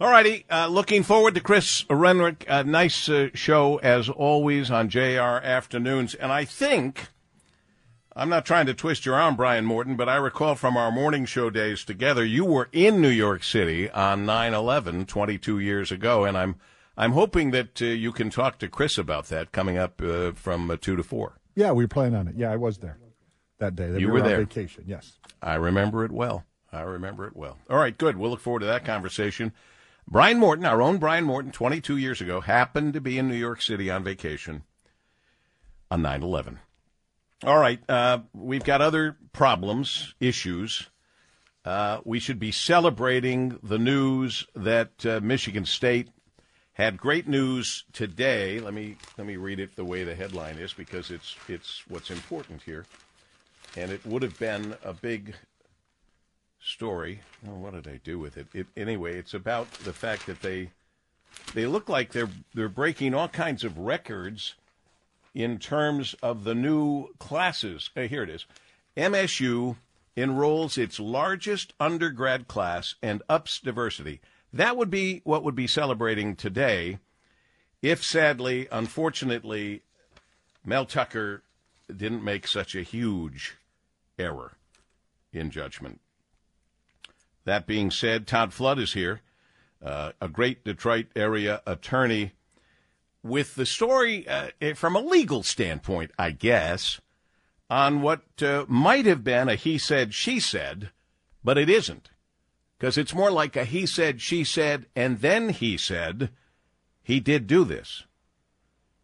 All righty. Uh, looking forward to Chris Renwick. A nice uh, show, as always, on JR Afternoons. And I think, I'm not trying to twist your arm, Brian Morton, but I recall from our morning show days together, you were in New York City on 9 11 22 years ago. And I'm, I'm hoping that uh, you can talk to Chris about that coming up uh, from uh, 2 to 4. Yeah, we were plan on it. Yeah, I was there that day. You we were on there. vacation, yes. I remember it well. I remember it well. All right, good. We'll look forward to that conversation. Brian Morton, our own Brian Morton, 22 years ago, happened to be in New York City on vacation on 9 11. All right, uh, we've got other problems, issues. Uh, we should be celebrating the news that uh, Michigan State had great news today. Let me let me read it the way the headline is because it's it's what's important here, and it would have been a big story. Oh, what did I do with it? it? Anyway, it's about the fact that they they look like they're they're breaking all kinds of records in terms of the new classes. Uh, here it is. MSU enrolls its largest undergrad class and ups diversity. That would be what would be celebrating today if sadly, unfortunately, Mel Tucker didn't make such a huge error in judgment. That being said, Todd Flood is here, uh, a great Detroit area attorney, with the story uh, from a legal standpoint, I guess, on what uh, might have been a he said, she said, but it isn't. Because it's more like a he said, she said, and then he said he did do this,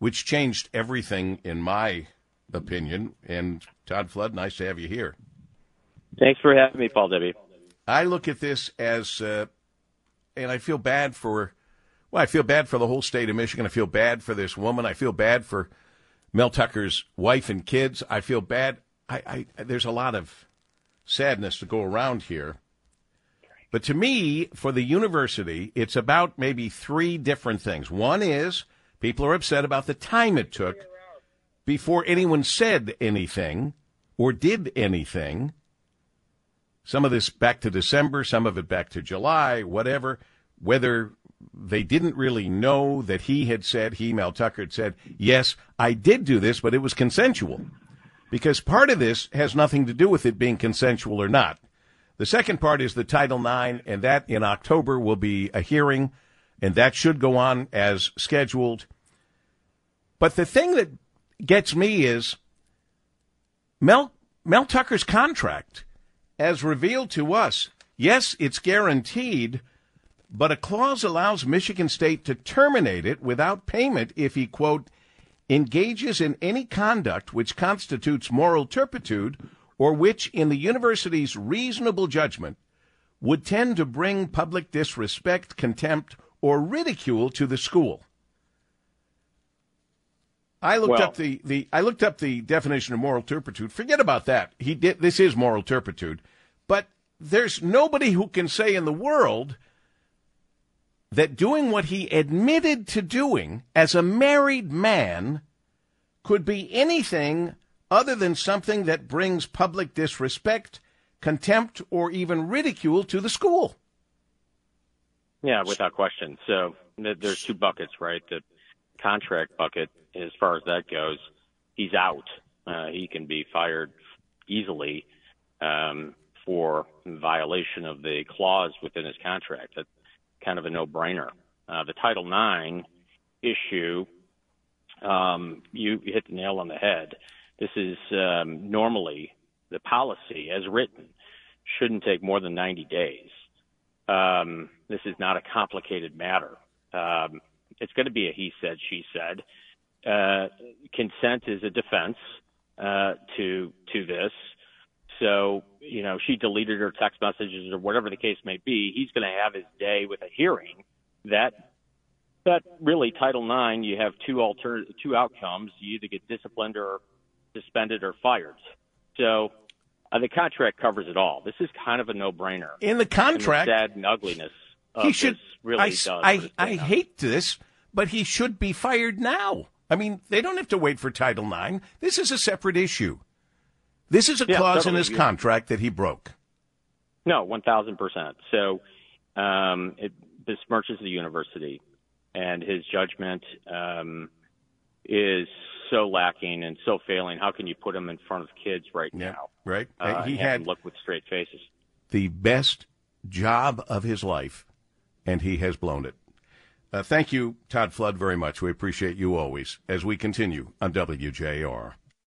which changed everything in my opinion. And Todd Flood, nice to have you here. Thanks for having me, Paul W. I look at this as, uh, and I feel bad for, well, I feel bad for the whole state of Michigan. I feel bad for this woman. I feel bad for Mel Tucker's wife and kids. I feel bad. I, I there's a lot of sadness to go around here. But to me, for the university, it's about maybe three different things. One is people are upset about the time it took before anyone said anything or did anything. Some of this back to December, some of it back to July, whatever. Whether they didn't really know that he had said, he, Mel Tucker, had said, yes, I did do this, but it was consensual. Because part of this has nothing to do with it being consensual or not. The second part is the Title IX, and that in October will be a hearing, and that should go on as scheduled. But the thing that gets me is Mel, Mel Tucker's contract as revealed to us, yes, it's guaranteed, but a clause allows Michigan State to terminate it without payment if he, quote, engages in any conduct which constitutes moral turpitude or which, in the university's reasonable judgment, would tend to bring public disrespect, contempt, or ridicule to the school. I looked Well- up the, the I looked up the definition of moral turpitude. Forget about that. He did this is moral turpitude. But there's nobody who can say in the world that doing what he admitted to doing as a married man could be anything other than something that brings public disrespect, contempt, or even ridicule to the school. Yeah, without question. So there's two buckets, right? The contract bucket, as far as that goes, he's out. Uh, he can be fired easily um, for violation of the clause within his contract. That's kind of a no-brainer. Uh, the Title IX issue, um, you hit the nail on the head. This is um, normally the policy, as written, shouldn't take more than 90 days. Um, this is not a complicated matter. Um, it's going to be a he said, she said. Uh, consent is a defense uh, to to this. So you know, she deleted her text messages or whatever the case may be. He's going to have his day with a hearing. That that really Title IX, you have two alter two outcomes. You either get disciplined or suspended or fired. So uh, the contract covers it all. This is kind of a no-brainer. In the contract, and the sad and ugliness he should really I, does. I, I hate this, but he should be fired now. I mean, they don't have to wait for Title IX. This is a separate issue. This is a Yeah, clause in his contract that he broke. No, one thousand percent. So, um, it, besmirches the university, and his judgment um, is so lacking and so failing. How can you put him in front of kids right Yeah, now? right. Uh, he had look with straight faces. the best job of his life, and he has blown it. Uh, thank you, Todd Flood, very much. We appreciate you always as we continue on WJR.